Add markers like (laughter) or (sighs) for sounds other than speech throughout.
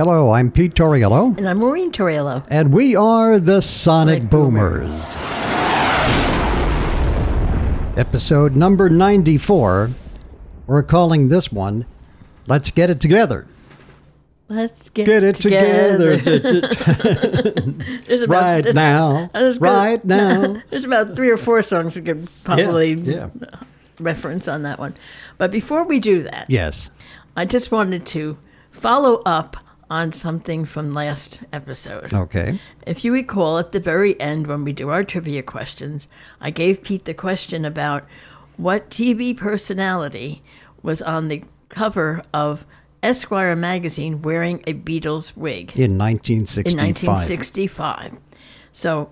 Hello, I'm Pete Tauriello, And I'm Maureen Tauriello. and we are the Sonic Boomers. Episode number 94. We're calling this one Let's Get It Together. Let's get, Get it together. (laughs) There's about, right there's- now. Gonna- Right now. There's about three or four songs we could probably yeah. reference on that one. But before we do that, Yes. I just wanted to follow up on something from last episode. Okay. If you recall, at the very end, when we do our trivia questions, I gave Pete the question about what TV personality was on the cover of Esquire magazine wearing a Beatles wig In 1965. in 1965. 1965. So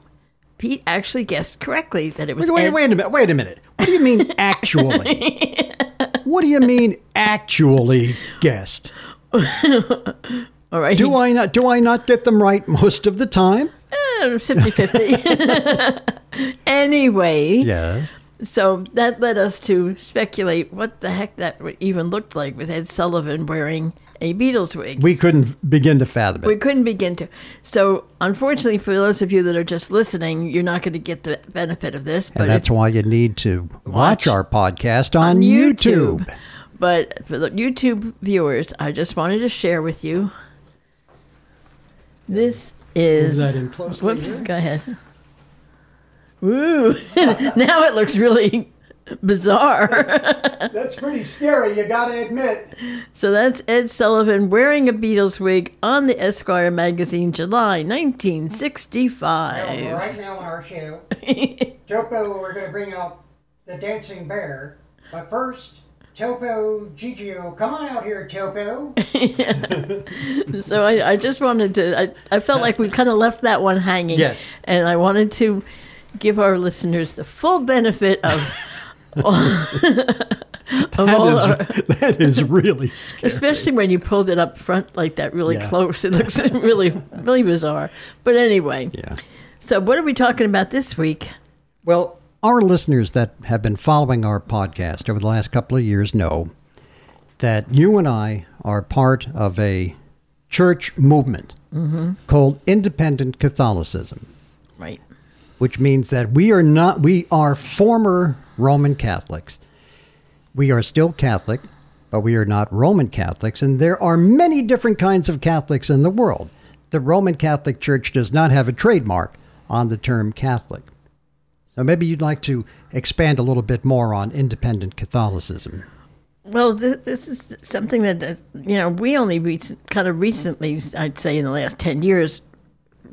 Pete actually guessed correctly that it was Wait, wait, Ed- wait a minute. Wait a minute. What do you mean (laughs) actually? what do you mean actually guessed? (laughs) All right, Do I not do I not get them right most of the time? Eh, 50 50. (laughs) anyway, Yes. so that led us to speculate what the heck that even looked like with Ed Sullivan wearing a Beatles wig. We couldn't begin to fathom it. We couldn't begin to. So, unfortunately, for those of you that are just listening, you're not going to get the benefit of this. But and that's why you need to watch, Watch our podcast on, on YouTube. YouTube. But for the YouTube viewers, I just wanted to share with you. This is. that in closely Whoops, go ahead. Woo! (laughs) now it looks really bizarre. (laughs) That's pretty scary, you gotta admit. so that's Ed Sullivan wearing a Beatles wig on the Esquire magazine, July 1965. right now on our show, (laughs) Topo, we're going to bring out the dancing bear. But first, Topo Gigio, come on out here, Topo. (laughs) So I, I just wanted to, I, I felt like we kind of left that one hanging. Yes. And I wanted to give our listeners the full benefit of (laughs) all, of That all is, our, (laughs) that is really scary. especially when you pulled it up front like that really Yeah. close. It looks really, really bizarre. But anyway, Yeah. so what are we talking about this week? Well, our listeners that have been following our podcast over the last couple of years know that you and I are part of a church movement called Independent Catholicism, Right. which means that we are not we are former Roman Catholics. We are still Catholic, but we are not Roman Catholics, and there are many different kinds of Catholics in the world. The Roman Catholic Church does not have a trademark on the term Catholic. So maybe you'd like to expand a little bit more on independent Catholicism. Well, th- this is something that, uh, you know, we only recent, kind of recently, I'd say in the last 10 years,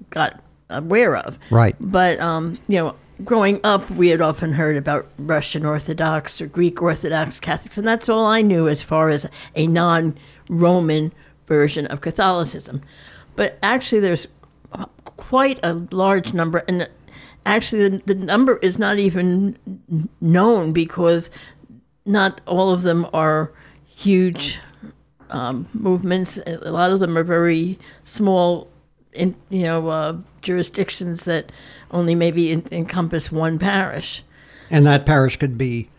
got aware of. Right. But, um, you know, growing up, we had often heard about Russian Orthodox or Greek Orthodox Catholics, and that's all I knew as far as a non Roman version of Catholicism. But actually, there's quite a large number, and actually, the, the number is not even known because not all of them are huge um, movements. A lot of them are very small, in, you know, uh, jurisdictions that only maybe en- encompass one parish, And that parish could be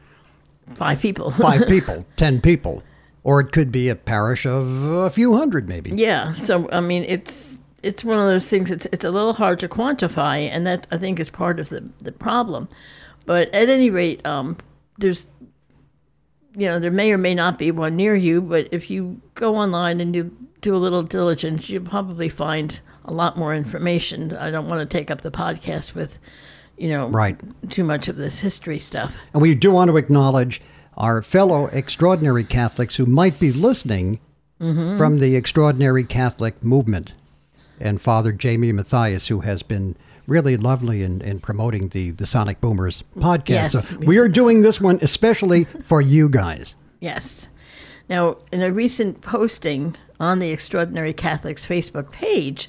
five people. (laughs) five people, ten people, or it could be a parish of a few hundred, maybe. yeah. So I mean, it's it's one of those things. It's it's a little hard to quantify, and that I think is part of the the problem. But at any rate, um, there's you know, there may or may not be one near you, but if you go online and you do a little diligence, you'll probably find a lot more information. I don't want to take up the podcast with, you know, Right. too much of this history stuff. And we do want to acknowledge our fellow extraordinary Catholics who might be listening from the extraordinary Catholic movement, and Father Jamie Matthias, who has been really lovely in, in promoting the, the Sonic Boomers podcast. Yes. So we are doing this one especially for you guys. Yes. Now, in a recent posting on the Extraordinary Catholics Facebook page,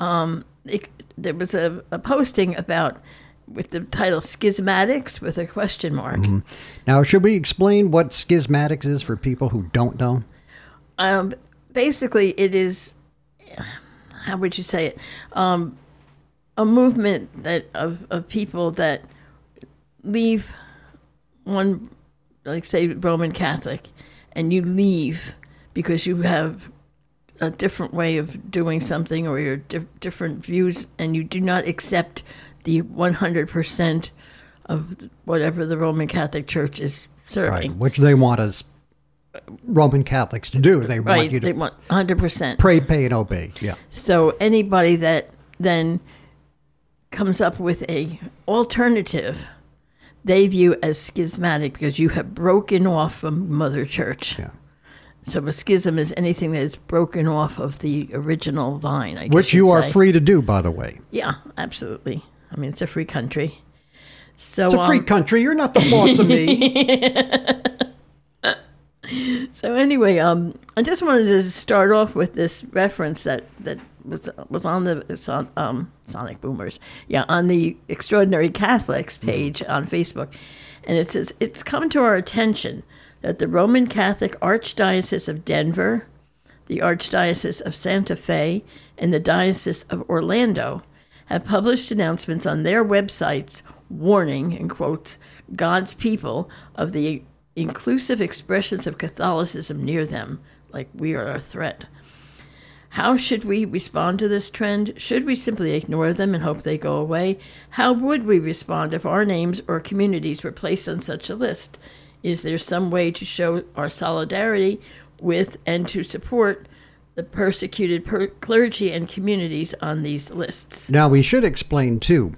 um, it, there was a, a posting about with the title "Schismatics" with a question mark. Now, should we explain what schismatics is for people who don't know? Um, basically, it is how would you say it? Um, a movement that of, of people that leave one, like say Roman Catholic, and you leave because you have a different way of doing something or your di- different views, and you do not accept the 100% of whatever the Roman Catholic Church is Right. serving. Which they want us Roman Catholics to do. They Right. want you They to want 100%. pray, pay, and obey. Yeah. So anybody that then comes up with a alternative, they view as schismatic because you have broken off from Mother Church. Yeah. So a schism is anything that is broken off of the original vine. I guess Which you'd you are say. free to do, by the way. Yeah, absolutely. I mean, it's a free country. So It's a free um, country. You're not the boss of me. (laughs) So anyway, um, I just wanted to start off with this reference that that was was on the on um, Sonic Boomers, yeah, on the Extraordinary Catholics page on Facebook, and it says it's come to our attention that the Roman Catholic Archdiocese of Denver, the Archdiocese of Santa Fe, and the Diocese of Orlando have published announcements on their websites warning, in quotes, God's people of the inclusive expressions of Catholicism near them, like we are a threat. How should we respond to this trend? Should we simply ignore them and hope they go away? How would we respond if our names or communities were placed on such a list? Is there some way to show our solidarity with and to support the persecuted per- clergy and communities on these lists? Now, we should explain, too,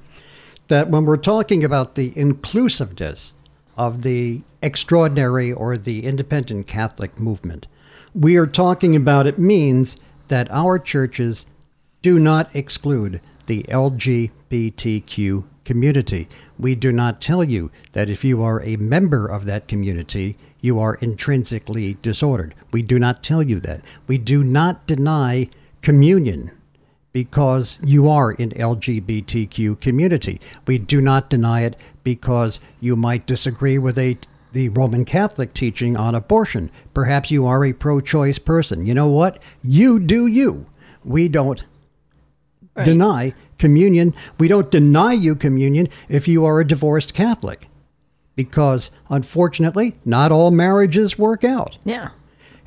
that when we're talking about the inclusiveness of the extraordinary or the independent Catholic movement, we are talking about it means that our churches do not exclude the LGBTQ community. We do not tell you that if you are a member of that community, you are intrinsically disordered. We do not tell you that. We do not deny communion because you are in LGBTQ community. We do not deny it because you might disagree with a the Roman Catholic teaching on abortion. Perhaps you are a pro-choice person. You know what? You do you. We don't Right. deny communion. We don't deny you communion if you are a divorced Catholic. Because unfortunately, not all marriages work out. Yeah.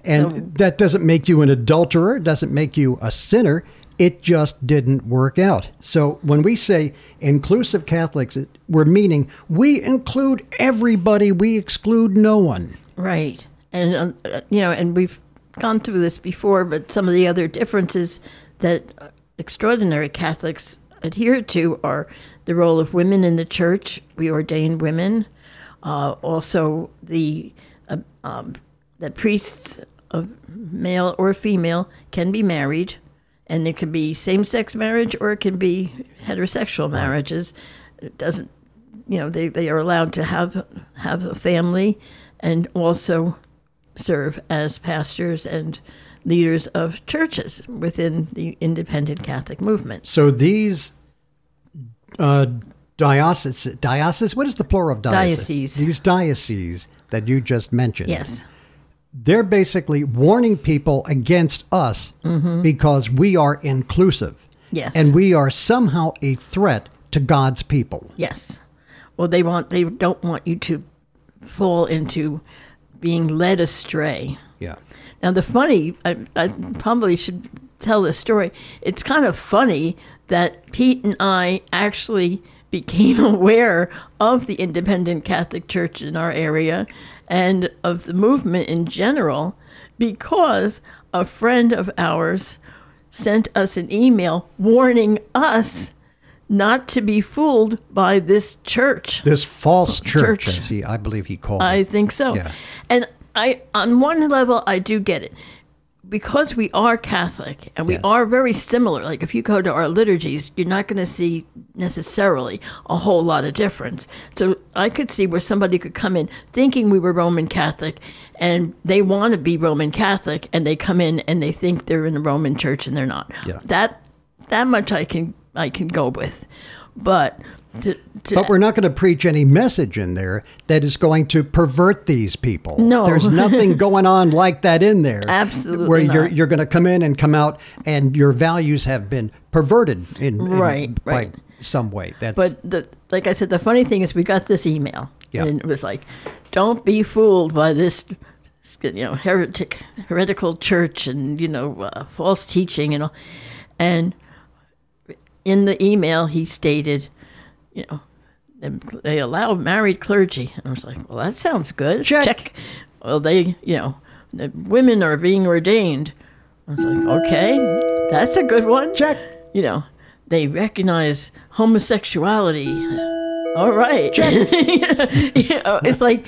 And So- that doesn't make you an adulterer, it doesn't make you a sinner. It just didn't work out. So when we say inclusive Catholics, we're meaning we include everybody, we exclude no one. Right. And, uh, you know, and we've gone through this before, but some of the other differences that extraordinary Catholics adhere to are the role of women in the church. We ordain women. Uh, also, the uh, um, that priests of male or female can be married, and it can be same-sex marriage or it can be heterosexual marriages. It doesn't you know they, they are allowed to have have a family and also serve as pastors and leaders of churches within the independent Catholic movement. So these uh, dioceses, diocese, what is the plural of diocese? Diocese. These dioceses that you just mentioned. Yes. They're basically warning people against us mm-hmm. because we are inclusive. Yes. And we are somehow a threat to God's people. Yes. Well, they want they don't want you to fall into being led astray. Yeah. Now, the funny, I, I probably should tell this story. It's kind of funny that Pete and I actually became (laughs) aware of the independent Catholic Church in our area and of the movement in general because a friend of ours sent us an email warning us not to be fooled by this church. This false church, Church. as he, I believe he called I it. I think so. Yeah. And I, on one level, I do get it. Because we are Catholic and we Yes. are very similar, like if you go to our liturgies, you're not going to see necessarily a whole lot of difference. So I could see where somebody could come in thinking we were Roman Catholic and they want to be Roman Catholic and they come in and they think they're in the Roman church and they're not. Yeah. That that much I can I can go with. But to, to But we're not going to preach any message in there that is going to pervert these people. No. There's nothing (laughs) going on like that in there. Absolutely Where you're, you're going to come in and come out and your values have been perverted in, in- Right, by right. some way. That's, But the like I said, the funny thing is we got this email, Yeah. and it was like, "Don't be fooled by this you know, heretic, heretical church and, you know, uh, false teaching and all. And in the email, he stated, you know, they allow married clergy. And I was like, well, that sounds good. Check. Well, they, you know, the women are being ordained. I was like, okay, that's a good one. Check. You know, they recognize homosexuality. All right. Check. (laughs) you know, it's like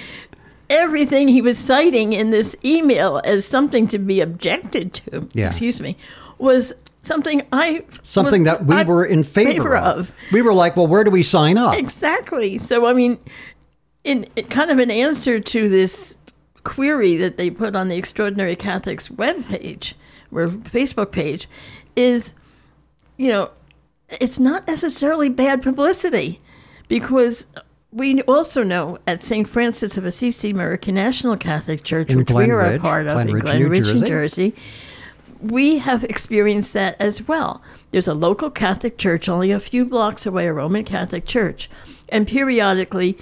everything he was citing in this email as something to be objected to, Yeah. excuse me, was something I Something was- that we I- were in favor, of. We were like, well, where do we sign up? Exactly. So I mean, in it kind of an answer to this query that they put on the Extraordinary Catholics webpage or Facebook page is, you know, it's not necessarily bad publicity because we also know at St. Francis of Assisi American National Catholic Church, In which we are a part of Glen in Ridge, Glen New Ridge, Jersey. New Jersey, we have experienced that as well. There's a local Catholic church only a few blocks away, a Roman Catholic church, and periodically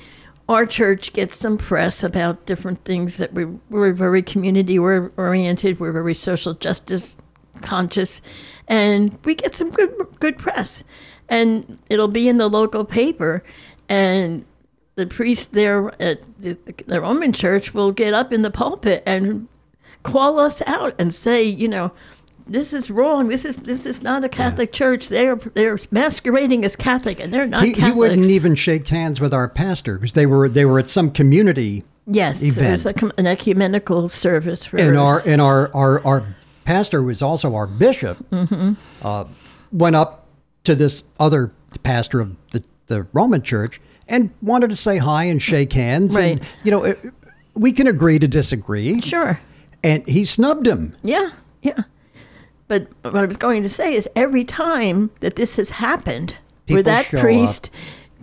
our church gets some press about different things that we, we're very community oriented, we're very social justice conscious, and we get some good good press. And it'll be in the local paper, and the priest there at the, the Roman church will get up in the pulpit and call us out and say, you know, this is wrong. This is this is not a Catholic church. They're they're masquerading as Catholic, and they're not He, he wouldn't even shake hands with our pastor because they were they were at some community Yes, event. it was like an ecumenical service for and our and our our, our pastor was also our bishop Mm-hmm. uh, went up to this other pastor of the, the roman church and wanted to say hi and shake hands Right. and you know it, we can agree to disagree sure. and he snubbed him Yeah, yeah. But what I was going to say is every time that this has happened, where that priest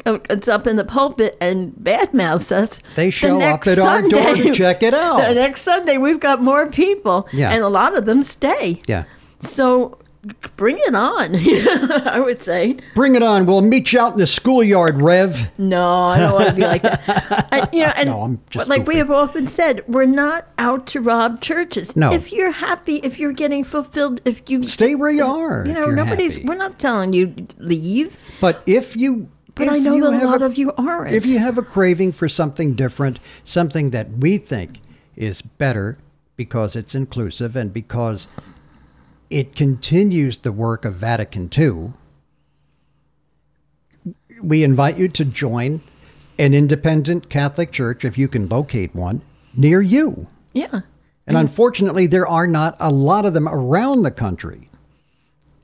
uh, gets up in the pulpit and badmouths us, They the show up next at our door to check it (laughs) out. The next Sunday, we've got more people, Yeah. and a lot of them stay. yeah So bring it on, (laughs) I would say. bring it on we'll meet you out in the schoolyard rev No, I don't want to be like that. (laughs) I, you know, and No, I'm just like we have often said, we're not out to rob churches. No. If you're happy, if you're getting fulfilled, if you stay where you are you know, nobody's. happy. We're not telling you leave, but if you but if I know that a lot of you aren't. If you have a craving for something different, something that we think is better because it's inclusive and because it continues the work of Vatican II, we invite you to join an independent Catholic church, if you can locate one, near you. yeah, And unfortunately, there are not a lot of them around the country.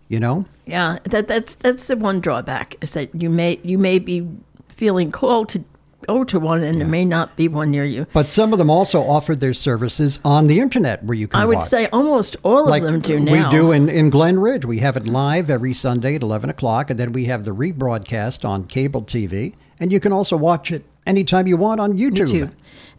You know? yeah. That that's that's the one drawback is that you may you may be feeling called to go to one, and there may not be one near you. But some of them also offered their services on the internet where you can I would watch. say almost all like of them do now. We do in, in Glen Ridge. We have it live every Sunday at 11 o'clock, and then we have the rebroadcast on cable TV. And you can also watch it anytime you want on YouTube. YouTube.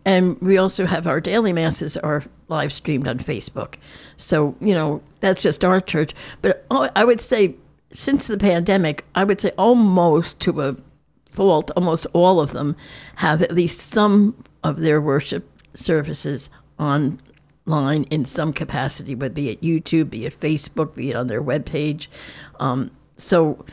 And we also have our daily masses are live streamed on Facebook. So, you know, that's just our church. But oh, I would say since the pandemic, I would say almost to a fault, almost all of them have at least some of their worship services online in some capacity, whether be it YouTube, be it Facebook, be it on their webpage. Um, so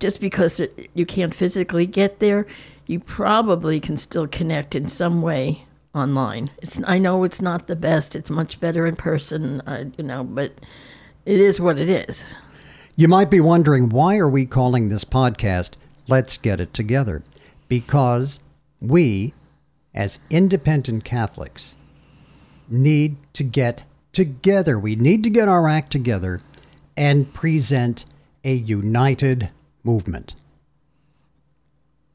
just because it, you can't physically get there, you probably can still connect in some way online. It's I know it's not the best. It's much better in person, uh, you know, but it is what it is. You might be wondering why are we calling this podcast Let's Get It Together? Because we, as independent Catholics, need to get together. We need to get our act together and present a united movement.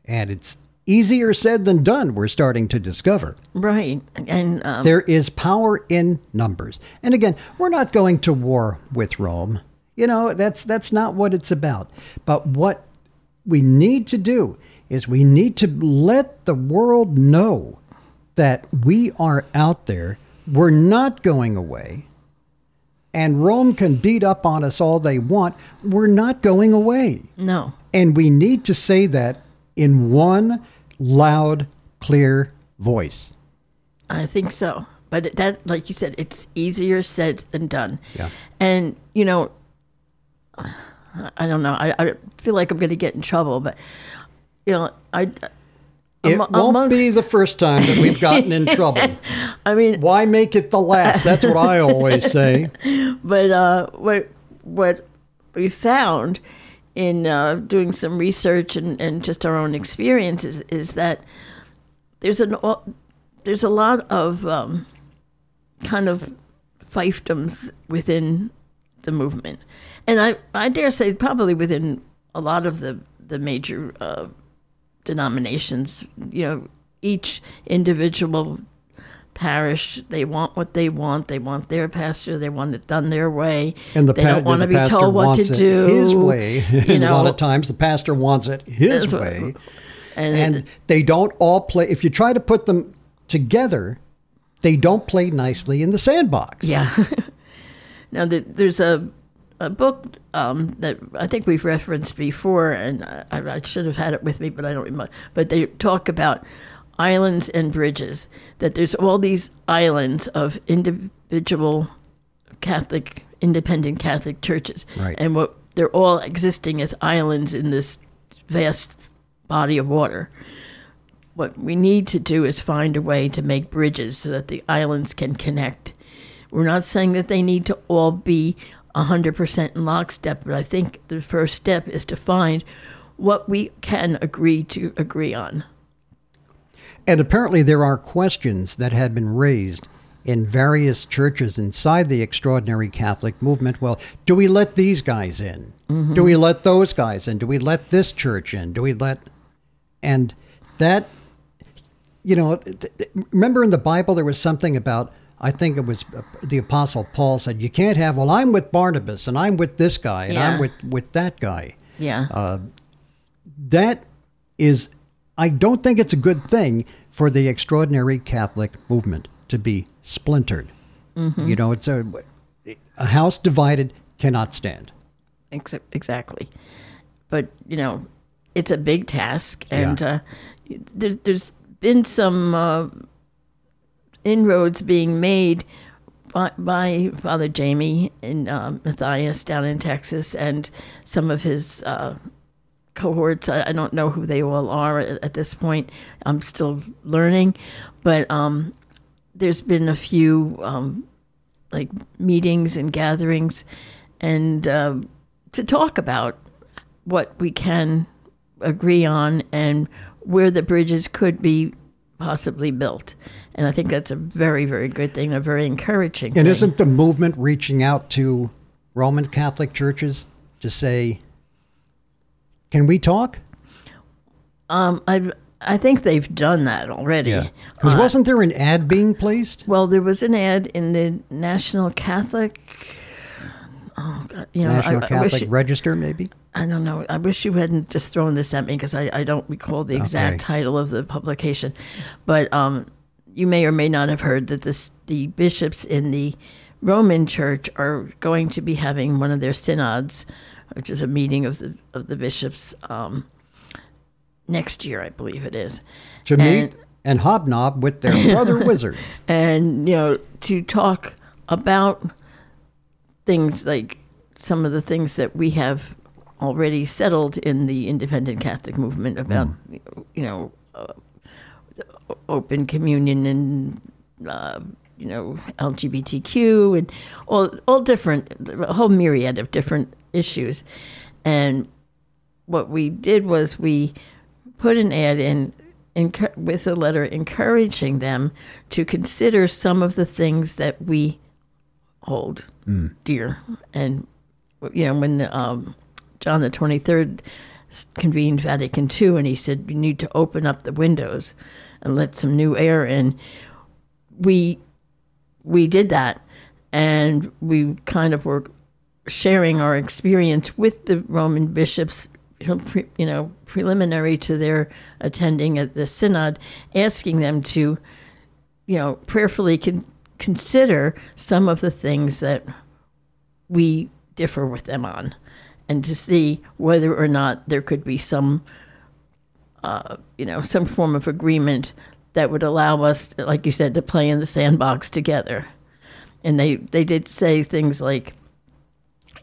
And it's easier said than done, we're starting to discover. Right. And um, There is power in numbers. And again, we're not going to war with Rome. You know, that's that's not what it's about. But what we need to do is we need to let the world know that we are out there. We're not going away. And Rome can beat up on us all they want. We're not going away. no. And we need to say that in one loud, clear voice. I think so. but that, like you said, it's easier said than done. Yeah. And you know, I don't know. I, I feel like I'm going to get in trouble, but you know, I. It amo- won't amongst- be the first time that we've gotten in (laughs) trouble. I mean, Why make it the last? That's what I always say. (laughs) but uh, what what we found in uh, doing some research and, and just our own experiences is that there's an there's a lot of um, kind of fiefdoms within the movement, and I I dare say probably within a lot of the the major uh, denominations. You know, each individual parish they want what they want they want their pastor they want it done their way And the, they pa- don't want to be pastor told what wants to it do his way. you (laughs) and a lot of times the pastor wants it his That's what- way. and, And they don't all play. If you try to put them together, they don't play nicely in the sandbox. yeah (laughs) now the, there's a a book um, that I think we've referenced before, and I, I should have had it with me, but I don't remember. But they talk about islands and bridges. That there's all these islands of individual Catholic, independent Catholic churches, Right. and what they're all existing as islands in this vast body of water. What we need to do is find a way to make bridges so that the islands can connect. We're not saying that they need to all be 100% in lockstep, but I think the first step is to find what we can agree to agree on. And apparently, there are questions that had been raised in various churches inside the extraordinary Catholic movement. Well, do we let these guys in? Mm-hmm. Do we let those guys in? Do we let this church in? Do we let. And that, you know, remember in the Bible there was something about, I think it was uh, the Apostle Paul said, you can't have, well, I'm with Barnabas and I'm with this guy and I'm with, with that guy. Yeah. that is i don't think it's a good thing for the extraordinary catholic movement to be splintered. You know it's a a house divided cannot stand. Ex- exactly. But you know, it's a big task, and uh, there's there's been some uh, inroads being made by, by Father Jamie and uh, Matthias down in Texas, and some of his. Uh, cohorts. I, I don't know who they all are at, at this point. I'm still learning, but um, there's been a few um, like meetings and gatherings, and uh, to talk about what we can agree on and where the bridges could be possibly built. And I think that's a very, very good thing, a very encouraging and thing. isn't the movement reaching out to roman catholic churches to say can we talk um, I I think they've done that already. because Uh, wasn't there an ad being placed well, there was an ad in the National Catholic. Oh God, you know, national I, I catholic wish register maybe I don't know. I wish you hadn't just thrown this at me because I, I don't recall the exact Okay. title of the publication. But um, you may or may not have heard that this the bishops in the Roman Church are going to be having one of their synods, which is a meeting of the of the bishops um, next year, I believe it is. to And- meet and hobnob with their brother (laughs) wizards and you know to talk about things like some of the things that we have already settled in the independent Catholic movement about you know uh, open communion and uh, you know LGBTQ and all all different a whole myriad of different issues. And what we did was we put an ad in with a letter encouraging them to consider some of the things that we hold dear. And you know, when um, John the Twenty Third convened Vatican II, and he said you need to open up the windows and let some new air in, we we did that, and we kind of were sharing our experience with the Roman bishops, you know, you know, preliminary to their attending at the synod, asking them to, you know, prayerfully con- consider some of the things that we differ with them on, and to see whether or not there could be some, uh, you know, some form of agreement that would allow us, like you said, to play in the sandbox together. And they, they did say things like,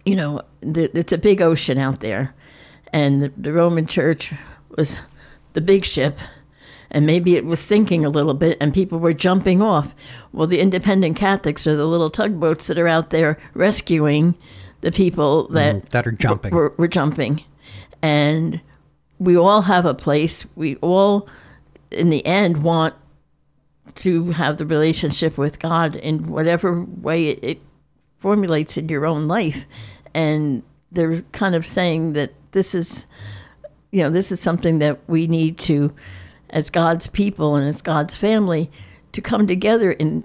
you know, th- it's a big ocean out there, and the, the Roman Church was the big ship, and maybe it was sinking a little bit, and people were jumping off. Well, the independent Catholics are the little tugboats that are out there rescuing the people that Mm, that are jumping. We're, we're jumping, and we all have a place. We all, in the end, want to have the relationship with God in whatever way it, it formulates in your own life. And they're kind of saying that this is, you know, this is something that we need to, as God's people and as God's family, to come together in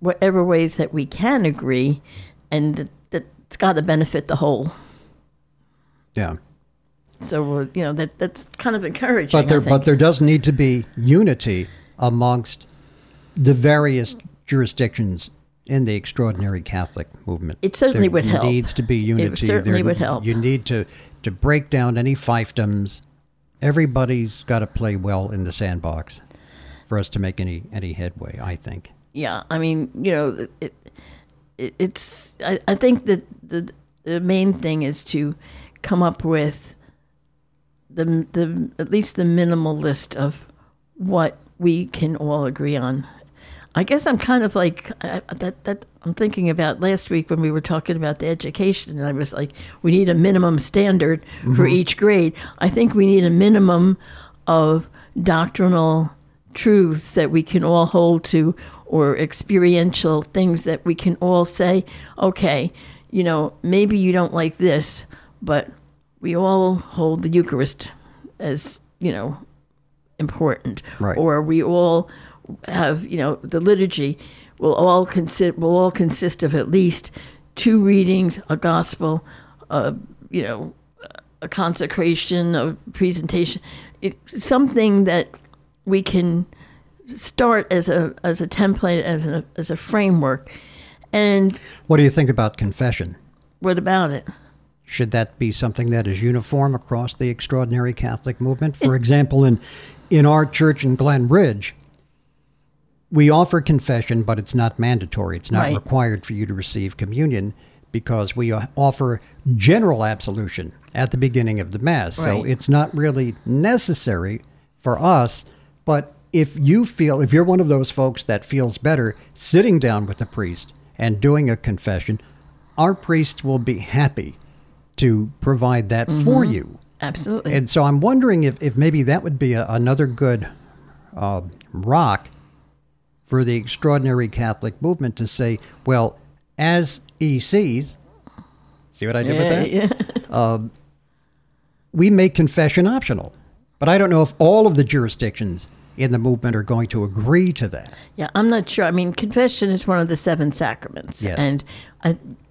whatever ways that we can agree, and that, that it's got to benefit the whole. yeah. So you know that that's kind of encouraging. But there, but there does need to be unity amongst the various jurisdictions in the extraordinary Catholic movement. It certainly there would help. It needs to be unity. certainly There- would help. You need to to break down any fiefdoms. Everybody's got to play well in the sandbox for us to make any any headway. I think. yeah, I mean, you know, it, it it's. I, I think that the the main thing is to come up with the the at least the minimal list of what we can all agree on. I guess I'm kind of like I, that. That I'm thinking about last week when we were talking about the education, and I was like, we need a minimum standard for mm-hmm. each grade. I think we need a minimum of doctrinal truths that we can all hold to, or experiential things that we can all say, okay, you know, maybe you don't like this, but we all hold the Eucharist as you know important, Right. or we all have you know the liturgy will all consist will all consist of at least two readings, a gospel, uh, you know, a consecration, a presentation, it, something that we can start as a as a template, as a as a framework. And What do you think about confession? what about it? Should that be something that is uniform across the extraordinary Catholic movement? For example, in in our church in Glen Ridge, we offer confession, but it's not mandatory. It's not Right. required for you to receive communion because we uh, offer general absolution at the beginning of the Mass. So it's not really necessary for us. But if you feel, if you're one of those folks that feels better sitting down with the priest and doing a confession, our priests will be happy to provide that for you. Absolutely. And so I'm wondering if, if maybe that would be a, another good uh, rock for the extraordinary Catholic movement to say, well, as ECs, see what I did with that? yeah. (laughs) Um, we make confession optional. But I don't know if all of the jurisdictions in the movement are going to agree to that. Yeah, I'm not sure. I mean, confession is one of the seven sacraments, Yes. and I,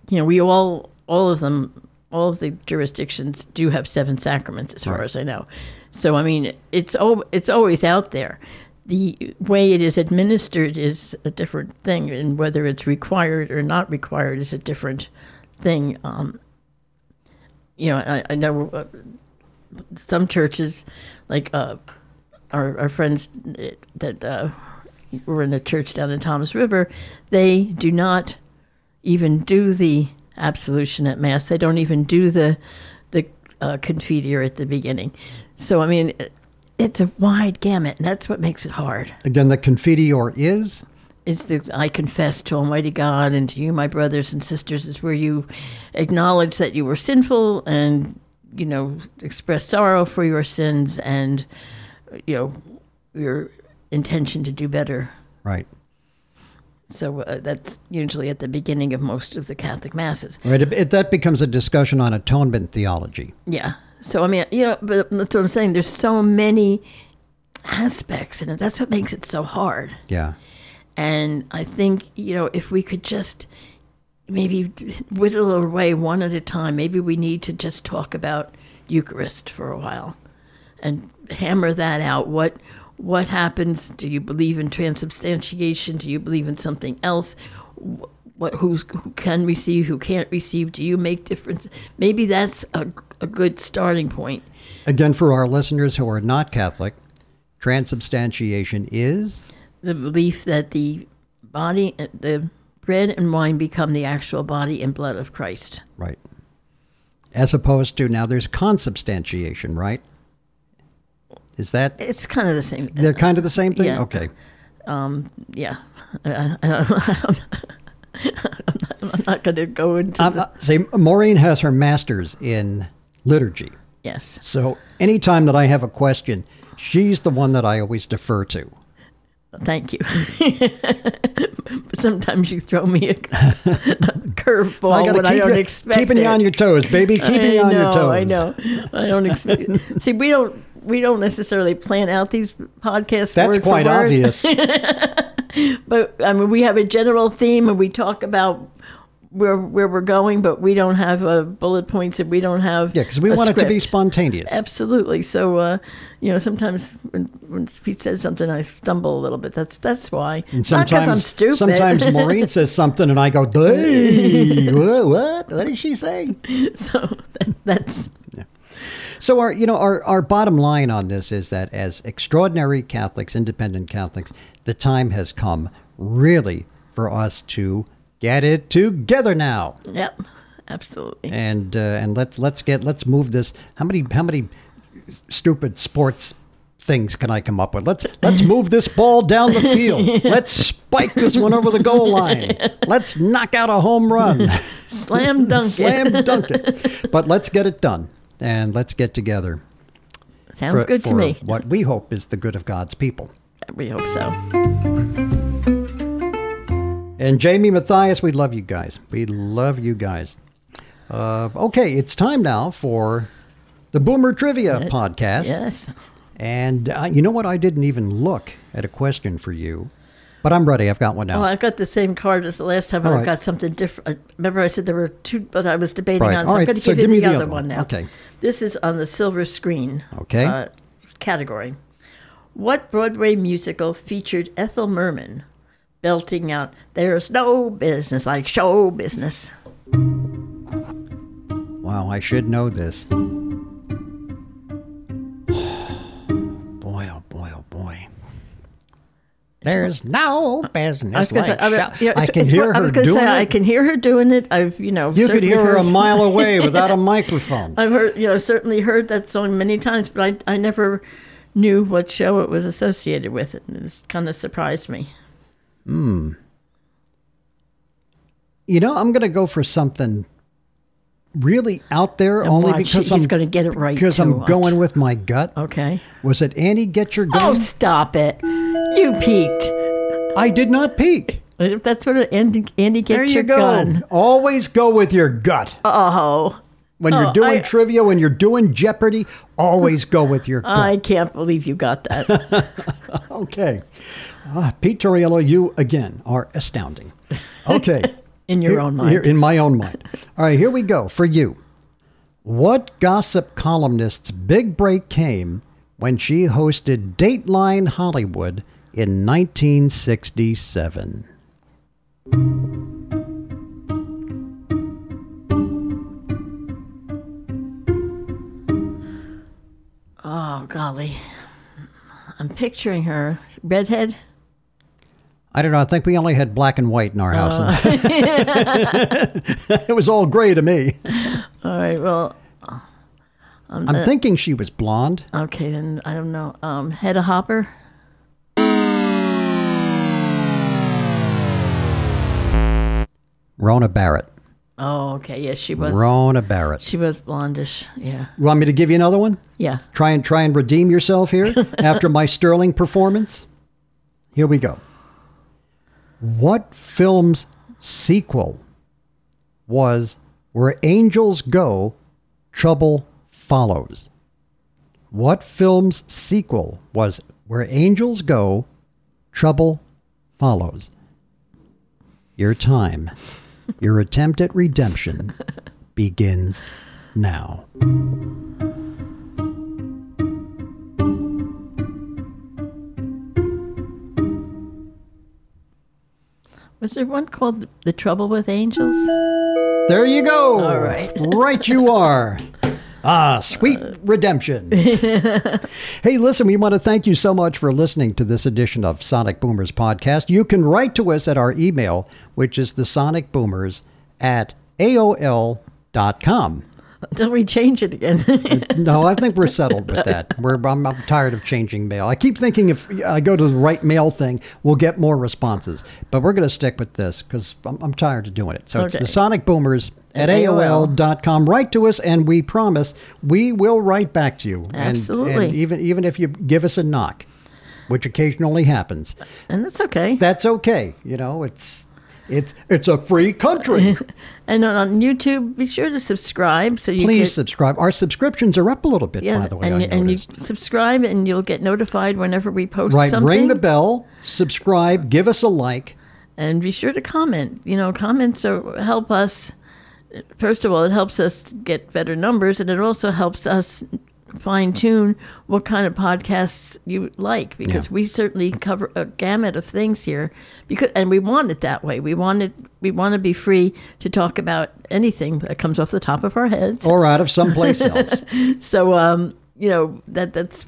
you know, we all, all of them, all of the jurisdictions do have seven sacraments, as far Right. as I know. So, I mean, it's al- it's always out there. The way it is administered is a different thing, and whether it's required or not required is a different thing. Um, you know, I, I know uh, some churches, like uh, our, our friends uh, that uh, were in a church down in Toms River, they do not even do the absolution at mass. They don't even do the the uh, at the beginning. So I mean, it's a wide gamut, and that's what makes it hard. Again, the confiteor is Is the I confess to Almighty God and to you, my brothers and sisters, is where you acknowledge that you were sinful and you know express sorrow for your sins and you know your intention to do better right. So uh, that's usually at the beginning of most of the Catholic masses. Right. It- that becomes a discussion on atonement theology. Yeah. So I mean, you know, but that's what I'm saying. There's so many aspects in it. That's what makes it so hard. Yeah. And I think you know, if we could just maybe whittle away one at a time. Maybe we need to just talk about Eucharist for a while and hammer that out. What what happens? Do you believe in transubstantiation? Do you believe in something else? Wh- What who's, who can receive? Who can't receive? Do you make difference? Maybe that's a, a good starting point. Again, for our listeners who are not Catholic, Transubstantiation is The belief that the body, the bread and wine become the actual body and blood of Christ. right. As opposed to now there's consubstantiation, right? Is that It's kind of the same. they're kind of the same thing? Yeah. Okay. Um, yeah. (laughs) I'm not going to go into Um, the. see, Maureen has her master's in liturgy. yes. So anytime that I have a question, she's the one that I always defer to. Thank you. but (laughs) sometimes you throw me a, a curveball when I keep don't you- expect keeping it. you on your toes, baby. Keeping (laughs) I you on know, your toes. I know. I don't expect. (laughs) See, we don't we don't necessarily plan out these podcasts. That's quite obvious. But I mean, we have a general theme, and we talk about where where we're going, but we don't have uh, bullet points, and we don't have Yeah, because we want it to be spontaneous. Absolutely. So, uh, you know, sometimes when, when Pete says something, I stumble a little bit. That's that's why. And Not I'm stupid. Sometimes Maureen (laughs) says something, and I go, "Hey, (laughs) what? What? What did she say?" so that, that's So our, you know, our, our bottom line on this is that as extraordinary Catholics, independent Catholics, the time has come really for us to get it together now. yep, absolutely. And uh, and let's let's get let's move this. How many how many stupid sports things can I come up with? Let's let's move this ball down the field. (laughs) Let's spike this one over the goal line. Let's knock out a home run. (laughs) Slam dunk. it. Slam dunk it. But let's get it done. And let's get together. Sounds for- good to me. What we hope is the good of God's people. We hope so. And Jamie Matthias, we love you guys. We love you guys. Uh, okay, it's time now for the Boomer Trivia podcast. Yes. And uh, you know what? I didn't even look at a question for you, but I'm ready. I've got one now. Well, I've got the same card as the last time, All I've right. got something different. Remember, I said there were two, but I was debating Right. on. All So I'm right, going to so give you give the, the other other one one. now. Okay. This is on the silver screen. Okay. Uh, category. What Broadway musical featured Ethel Merman belting out, "There's no business like show business"? wow, I should know this. (sighs) boy, oh boy, oh boy. There's no business I was going to say, like I, mean, you I can hear what- I was gonna doing say, I can hear her doing it. I've, you know, You could hear her a mile away (laughs) without a microphone. I've heard, you know, certainly heard that song many times, but I, I never knew what show it was associated with. It It's kind of surprised me. Hmm. You know, I'm going to go for something really out there And only watch, because he's I'm going to get it right. because I'm watch. going with my gut. Okay. Was it Annie Get Your gun. Oh, stop it! You peeked. I did not peek. If that's what it, Andy, Andy get There your you go. gun. Always go with your gut. Oh, When you're Oh, doing I- trivia, when you're doing Jeopardy, always go with your gut. (laughs) I can't believe you got that. (laughs) Okay. Ah, Pete Tauriello, you again are astounding. Okay. (laughs) In your Here- own mind. here- in my own mind. All right, here we go for you. What gossip columnist's big break came when she hosted Dateline Hollywood in 1967? Oh golly, I'm picturing her redhead. I don't know. I think we only had black and white in our house. Uh. (laughs) it was all gray to me. All right. Well, I'm thinking she was blonde. okay then. I don't know. Um, Hedda Hopper. Rona Barrett. Oh, okay. Yes, she was. Rona Barrett. She was blondish. Yeah. You want me to give you another one? Yeah. Try and try and redeem yourself here (laughs) after my sterling performance. Here we go. What film's sequel was Where Angels Go, Trouble Follows? What film's sequel was Where Angels Go, Trouble Follows? Your time, your attempt at redemption (laughs) begins now. Was there one called The Trouble with Angels? There you go. All right. right you are. (laughs) Ah, sweet redemption. (laughs) hey, listen, we want to thank you so much for listening to this edition of Sonic Boomers podcast. You can write to us at our email, which is the Sonic Boomers at AOL.com. Until we change it again. (laughs) No, I think we're settled with that. (laughs) We're, I'm, I'm tired of changing mail. I keep thinking if I go to the right mail thing, we'll get more responses. But we're going to stick with this because I'm, I'm tired of doing it. So it's the Sonic Boomers at AOL. AOL.com. Write to us, and we promise we will write back to you. Absolutely. And, even, even if you give us a knock, which occasionally happens, and that's okay. that's okay. You know, it's. It's it's a free country. (laughs) and on, YouTube, be sure to subscribe so you Please get, subscribe. Our subscriptions are up a little bit, yeah, by the way. and, I and you subscribe and you'll get notified whenever we post Right, something. ring the bell, subscribe, give us a like. and be sure to comment. You know, comments are, help us. First of all, it helps us get better numbers, and it also helps us fine tune what kind of podcasts you like because Yeah. we certainly cover a gamut of things here because and we want it that way we want it we want to be free to talk about anything that comes off the top of our heads or out of someplace (laughs) else. so um you know that that's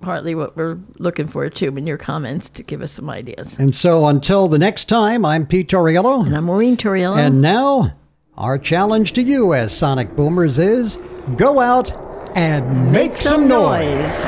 partly what we're looking for too in your comments to give us some ideas And so until the next time, I'm Pete Tauriello. and i'm maureen Tauriello. And now, our challenge to you as Sonic Boomers is go out and make, some noise.